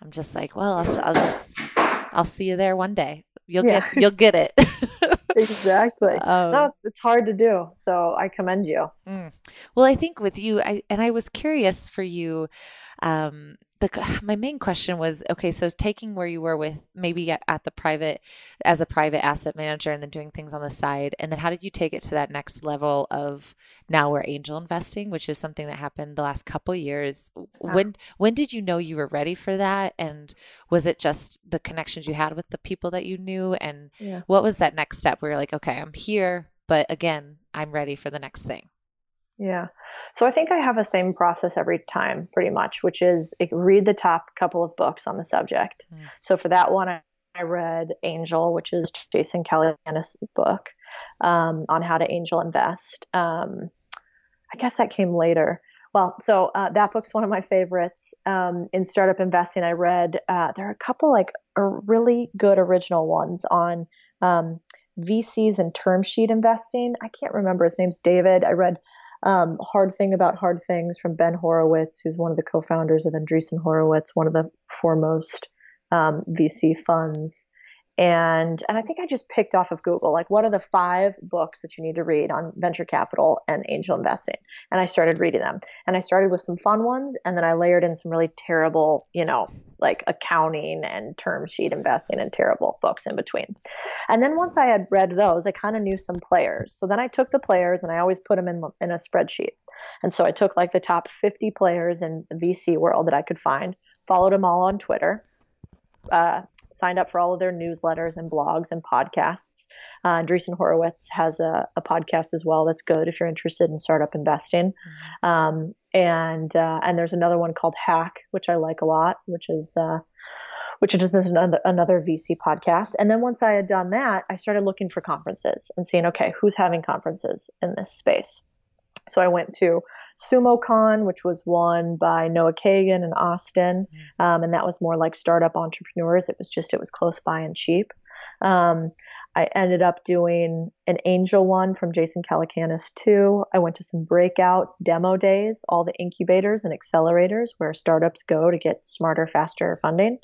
I'm just like, well, I'll, I'll just, I'll see you there one day. You'll yeah. get, you'll get it. exactly. Um, no, it's, it's hard to do. So I commend you. Mm. Well, I think with you, I, and I was curious for you, um, the my main question was okay so taking where you were with maybe at, at, the private as a private asset manager and then doing things on the side and then how did you take it to that next level of now we're angel investing which is something that happened the last couple years yeah. when when did you know you were ready for that and was it just the connections you had with the people that you knew and yeah. what was that next step where you're like okay i'm here but again i'm ready for the next thing yeah so I think I have the same process every time, pretty much, which is read the top couple of books on the subject. Mm. So for that one, I read Angel, which is Jason Calacanis' book um, on how to angel invest. Um, I guess that came later. Well, so uh, that book's one of my favorites. Um, in startup investing, I read uh, there are a couple like really good original ones on um, VCs and term sheet investing. I can't remember his name's David. I read um, Hard Thing About Hard Things from Ben Horowitz, who's one of the co-founders of Andreessen Horowitz, one of the foremost um, VC funds and and I think I just picked off of Google like what are the five books that you need to read on venture capital and angel investing. And I started reading them. And I started with some fun ones and then I layered in some really terrible you know like accounting and term sheet investing and terrible books in between. And then once I had read those I kind of knew some players. So then I took the players and I always put them in in a spreadsheet. And so I took like the top 50 players in the VC world that I could find followed them all on Twitter uh, signed up for all of their newsletters and blogs and podcasts. Uh, Andreessen Horowitz has a, a, podcast as well that's good if you're interested in startup investing. Mm-hmm. Um, and uh, and there's another one called Hack, which I like a lot, which is uh, which is another another VC podcast. And then once I had done that, I started looking for conferences and seeing okay, who's having conferences in this space. So I went to SumoCon, which was won by Noah Kagan in Austin, mm. um, and that was more like startup entrepreneurs. It was just it was close by and cheap. Um, I ended up doing an angel one from Jason Calacanis too. I went to some breakout demo days, all the incubators and accelerators where startups go to get smarter, faster funding.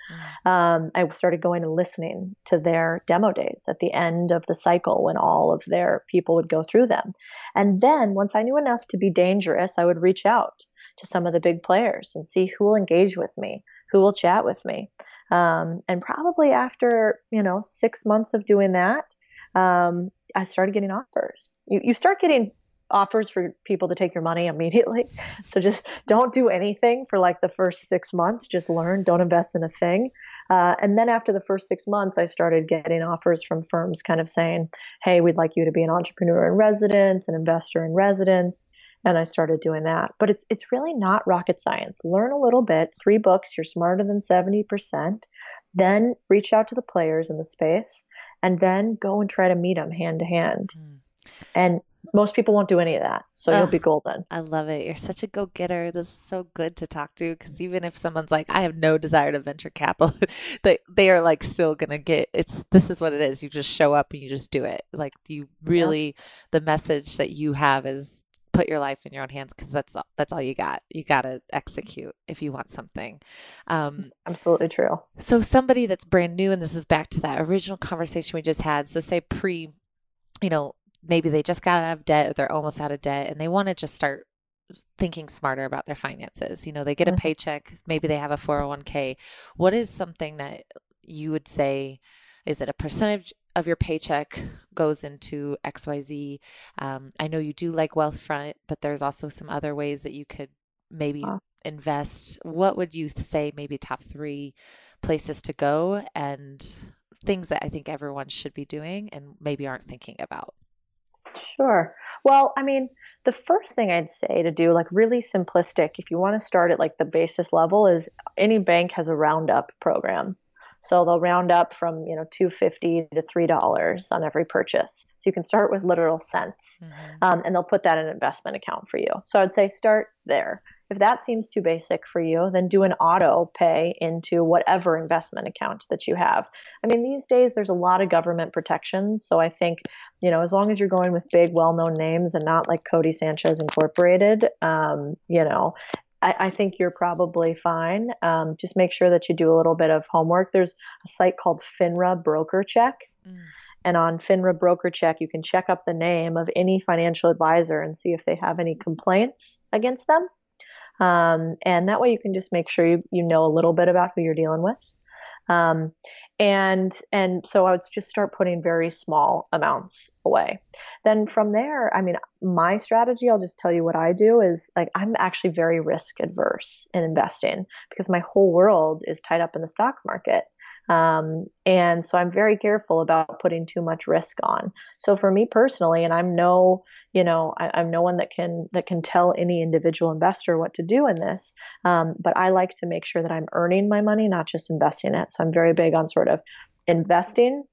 Mm. Um, I started going and listening to their demo days at the end of the cycle when all of their people would go through them. And then once I knew enough to be dangerous, I would reach out to some of the big players and see who will engage with me, who will chat with me. Um, and probably after, you know, six months of doing that, um, I started getting offers. You, you start getting offers for people to take your money immediately. So just don't do anything for like the first six months. Just learn, don't invest in a thing. Uh, and then after the first six months, I started getting offers from firms kind of saying, hey, we'd like you to be an entrepreneur in residence, an investor in residence and I started doing that. But it's it's really not rocket science. Learn a little bit, three books, you're smarter than 70%. Then reach out to the players in the space and then go and try to meet them hand to hand. Mm. And most people won't do any of that. So Ugh, you'll be golden. I love it. You're such a go getter. This is so good to talk to because even if someone's like, I have no desire to venture capital, they, they are like still going to get it's this is what it is. You just show up and you just do it. Like, you really, yeah. the message that you have is put your life in your own hands because that's all, that's all you got. You got to execute if you want something. Um, absolutely true. So somebody that's brand new, and this is back to that original conversation we just had. So say pre, you know, maybe they just got out of debt or they're almost out of debt, and they want to just start thinking smarter about their finances. You know, they get a mm-hmm. paycheck, maybe they have a 401k. What is something that you would say? Is it a percentage of your paycheck goes into XYZ. Um, I know you do like Wealthfront, but there's also some other ways that you could maybe invest. What would you say, maybe top three places to go and things that I think everyone should be doing and maybe aren't thinking about? Sure. Well, I mean, the first thing I'd say to do, like really simplistic, if you want to start at like the basis level, is any bank has a roundup program. So they'll round up from, you know, 250 to $3 on every purchase. So you can start with literal cents mm-hmm. um, and they'll put that in an investment account for you. So I'd say start there. If that seems too basic for you, then do an auto pay into whatever investment account that you have. I mean, these days there's a lot of government protections. So I think, you know, as long as you're going with big, well known names and not like Codie Sanchez Incorporated, um, you know, I, I think you're probably fine. Um, just make sure that you do a little bit of homework. There's a site called FINRA Broker Check. Mm. And on FINRA Broker Check, you can check up the name of any financial advisor and see if they have any complaints against them. Um, and that way you can just make sure you, you know a little bit about who you're dealing with. Um, and and so I would just start putting very small amounts away. Then from there, I mean, my strategy, I'll just tell you what I do is like I'm actually very risk adverse in investing because my whole world is tied up in the stock market. Um, and so I'm very careful about putting too much risk on. So for me personally, and I'm no, you know, I, am no one that can that can tell any individual investor what to do in this. Um, but I like to make sure that I'm earning my money, not just investing it. So I'm very big on sort of investing.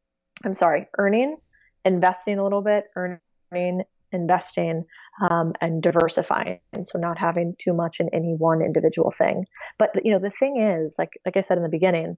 I'm sorry, earning, investing a little bit, earning, investing, um, and diversifying. And so not having too much in any one individual thing. But you know, the thing is, like like I said in the beginning,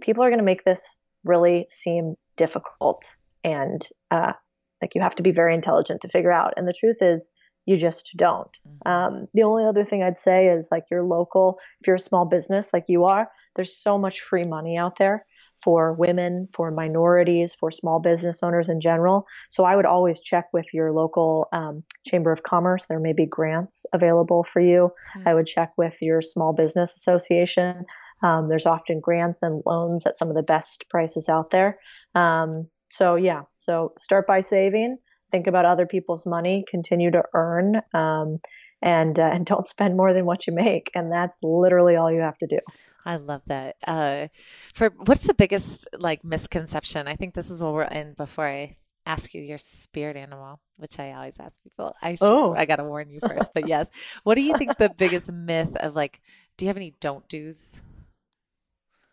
people are going to make this really seem difficult and uh, like you have to be very intelligent to figure out. And the truth is, you just don't. Mm-hmm. Um, the only other thing I'd say is like your local, if you're a small business like you are, there's so much free money out there for women, for minorities, for small business owners in general. So I would always check with your local um, chamber of commerce. There may be grants available for you. Mm-hmm. I would check with your small business association. Um, there's often grants and loans at some of the best prices out there. Um, so yeah, so start by saving. Think about other people's money. Continue to earn, um, and uh, and don't spend more than what you make. And that's literally all you have to do. I love that. Uh, for what's the biggest like misconception? I think this is what we're in before I ask you your spirit animal, which I always ask people. I should, oh. I got to warn you first, but yes. What do you think the biggest myth of like? Do you have any don't do's?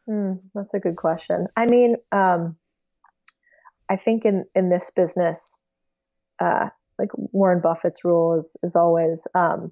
Mm, that's a good question. I mean, um, I think in in this business, uh, like Warren Buffett's rule is is always um,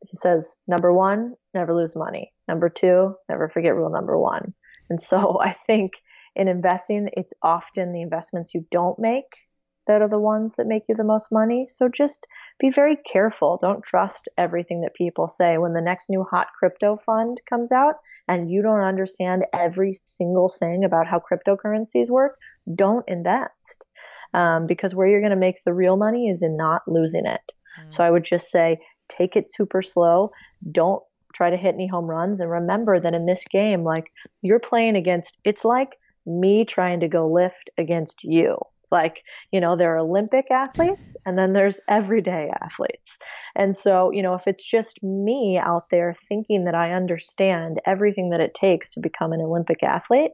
he says number one, never lose money. Number two, never forget rule number one. And so I think in investing, it's often the investments you don't make that are the ones that make you the most money. So just be very careful. Don't trust everything that people say. When the next new hot crypto fund comes out and you don't understand every single thing about how cryptocurrencies work, don't invest. Um, because where you're going to make the real money is in not losing it. Mm. So I would just say take it super slow. Don't try to hit any home runs. And remember that in this game, like you're playing against, it's like me trying to go lift against you like you know there are olympic athletes and then there's everyday athletes. And so you know if it's just me out there thinking that i understand everything that it takes to become an olympic athlete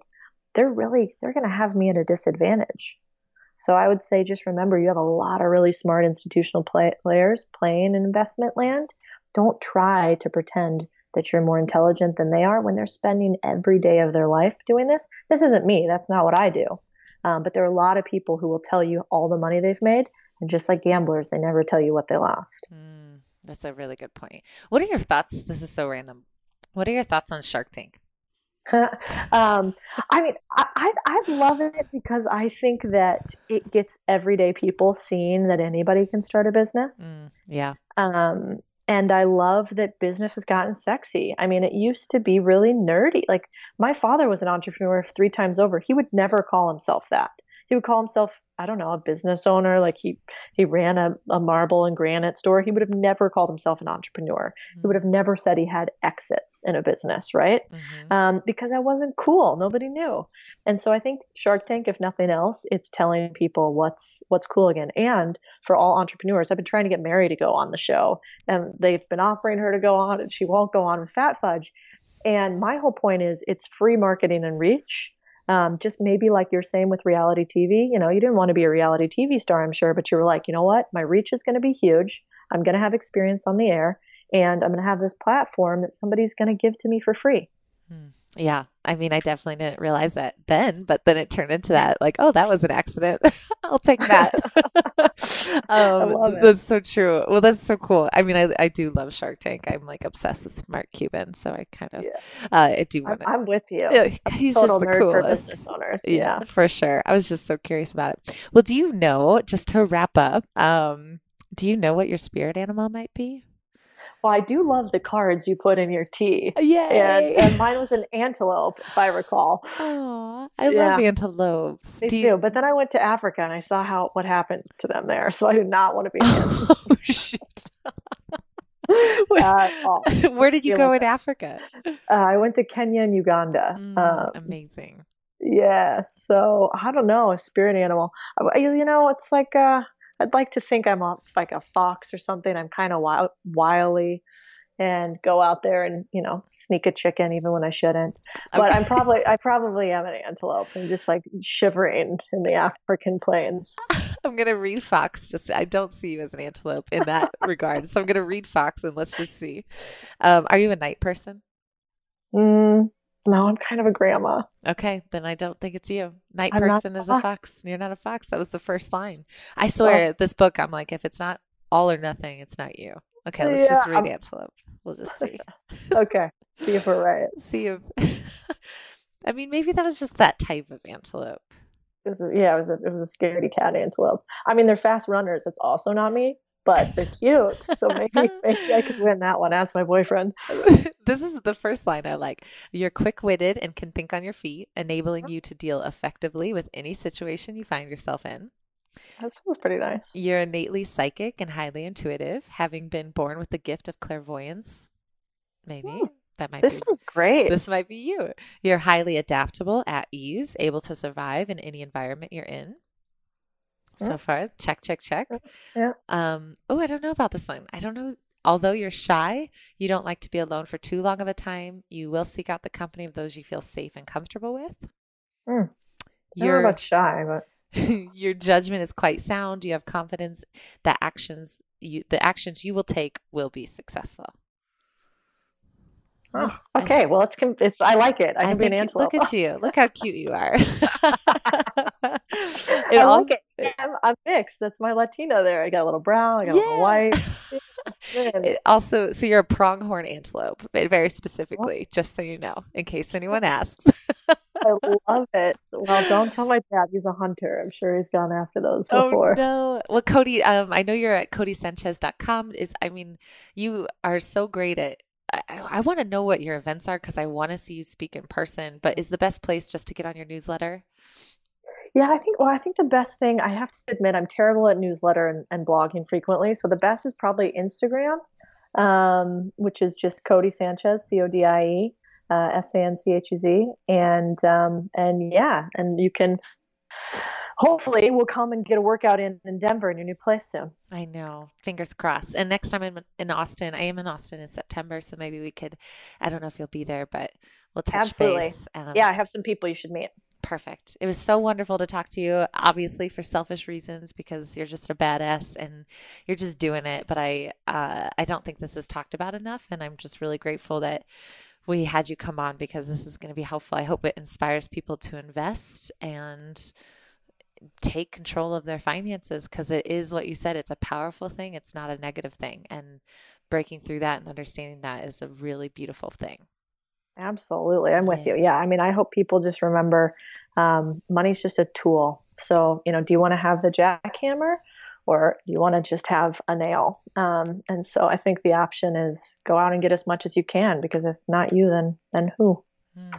they're really they're going to have me at a disadvantage. So i would say just remember you have a lot of really smart institutional play- players playing in investment land. Don't try to pretend that you're more intelligent than they are when they're spending every day of their life doing this. This isn't me. That's not what i do um, but there are a lot of people who will tell you all the money they've made. And just like gamblers, they never tell you what they lost. Mm, that's a really good point. What are your thoughts? This is so random. What are your thoughts on Shark Tank? um, I mean, I, I love it because I think that it gets everyday people seeing that anybody can start a business. Mm, yeah. Um, and I love that business has gotten sexy. I mean, it used to be really nerdy. Like my father was an entrepreneur three times over. He would never call himself that. He would call himself I don't know, a business owner, like he he ran a, a marble and granite store, he would have never called himself an entrepreneur. Mm-hmm. He would have mm-hmm. never said he had exits in a business, right? Mm-hmm. Um, because that wasn't cool. Nobody knew. And so I think Shark Tank, if nothing else, it's telling people what's what's cool again. And for all entrepreneurs, I've been trying to get Mary to go on the show, and they've been offering her to go on, and she won't go on with Fat Fudge. And my whole point is it's free marketing and reach um, just maybe like you're saying with reality TV, you know, you didn't want to be a reality TV star, I'm sure, but you were like, you know what? My reach is going to be huge. I'm going to have experience on the air and I'm going to have this platform that somebody's going to give to me for free. Hmm. Yeah. I mean, I definitely didn't realize that then, but then it turned into that like, oh, that was an accident. I'll take that. um, that's so true. Well, that's so cool. I mean, I, I do love Shark Tank. I'm like obsessed with Mark Cuban. So I kind of, yeah. uh, I do want I'm, I'm, with you. Yeah, he's just the coolest. business owners. Yeah, yeah, for sure. I was just so curious about it. Well, do you know, just to wrap up, um, do you know what your spirit animal might be? Well, I do love the cards you put in your tea. Yeah, and, and, mine was an antelope, if I recall. Oh, I yeah. love antelopes. Me do you... too. But then I went to Africa and I saw how what happens to them there. So I do not want to be. Oh shit. where, where, did you go in Africa? Uh, I went to Kenya and Uganda. Mm, um, amazing. Yeah. So I don't know, a spirit animal. You know, it's like uh I'd like to think I'm like a fox or something. I'm kind of wild, wily and go out there and you know sneak a chicken even when I shouldn't. But okay. I'm probably I probably am an antelope and just like shivering in the African plains. I'm gonna read fox. Just I don't see you as an antelope in that regard, so I'm gonna read fox and let's just see. Um, are you a night person? Mm, now I'm kind of a grandma. Okay, then I don't think it's you. Night I'm person is a fox. You're not a fox. That was the first line. I swear, well, this book, I'm like, if it's not all or nothing, it's not you. Okay, let's yeah, just read I'm... Antelope. We'll just see. okay, see if we're right. see if. I mean, maybe that was just that type of antelope. It was a, yeah, it was a it was a scaredy cat antelope. I mean, they're fast runners. It's also not me, but they're cute. So maybe maybe I could win that one. Ask my boyfriend. this is the first line I like. You're quick witted and can think on your feet, enabling you to deal effectively with any situation you find yourself in. That sounds pretty nice. You're innately psychic and highly intuitive, having been born with the gift of clairvoyance. Maybe. Hmm. That might this be, is great. This might be you. You're highly adaptable, at ease, able to survive in any environment you're in. So yeah. far, check, check, check. Yeah. Um. Oh, I don't know about this one. I don't know. Although you're shy, you don't like to be alone for too long of a time. You will seek out the company of those you feel safe and comfortable with. Mm. You're about shy, but your judgment is quite sound. You have confidence that actions you the actions you will take will be successful. Oh, okay. Well, it's it's. I like it. I, I can be an antelope. Look at you. Look how cute you are. I all, like it. I'm, I'm, mixed. That's my Latina there. I got a little brown. I got yeah. a little white. it also, so you're a pronghorn antelope, very specifically, just so you know, in case anyone asks. I love it. Well, don't tell my dad. He's a hunter. I'm sure he's gone after those oh, before. Oh no. Well, Codie, um, I know you're at codiesanchez.com. Is I mean, you are so great at I, I want to know what your events are because I want to see you speak in person. But is the best place just to get on your newsletter? Yeah, I think. Well, I think the best thing I have to admit, I'm terrible at newsletter and, and blogging frequently. So the best is probably Instagram, um, which is just Codie Sanchez, C O D I E uh, S A N C H E Z, and um, and yeah, and you can hopefully we'll come and get a workout in in Denver in your new place soon. I know. Fingers crossed. And next time I'm in Austin, I am in Austin in September, so maybe we could. I don't know if you'll be there, but we'll touch Absolutely. base. Um, yeah, I have some people you should meet. Perfect. It was so wonderful to talk to you. Obviously, for selfish reasons, because you're just a badass and you're just doing it. But I, uh, I don't think this is talked about enough, and I'm just really grateful that we had you come on because this is going to be helpful. I hope it inspires people to invest and take control of their finances because it is what you said it's a powerful thing it's not a negative thing and breaking through that and understanding that is a really beautiful thing absolutely i'm with yeah. you yeah i mean i hope people just remember um, money's just a tool so you know do you want to have the jackhammer or you want to just have a nail um, and so i think the option is go out and get as much as you can because if not you then then who mm.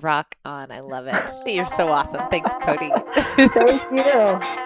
Rock on. I love it. You're so awesome. Thanks, Codie. Thank you.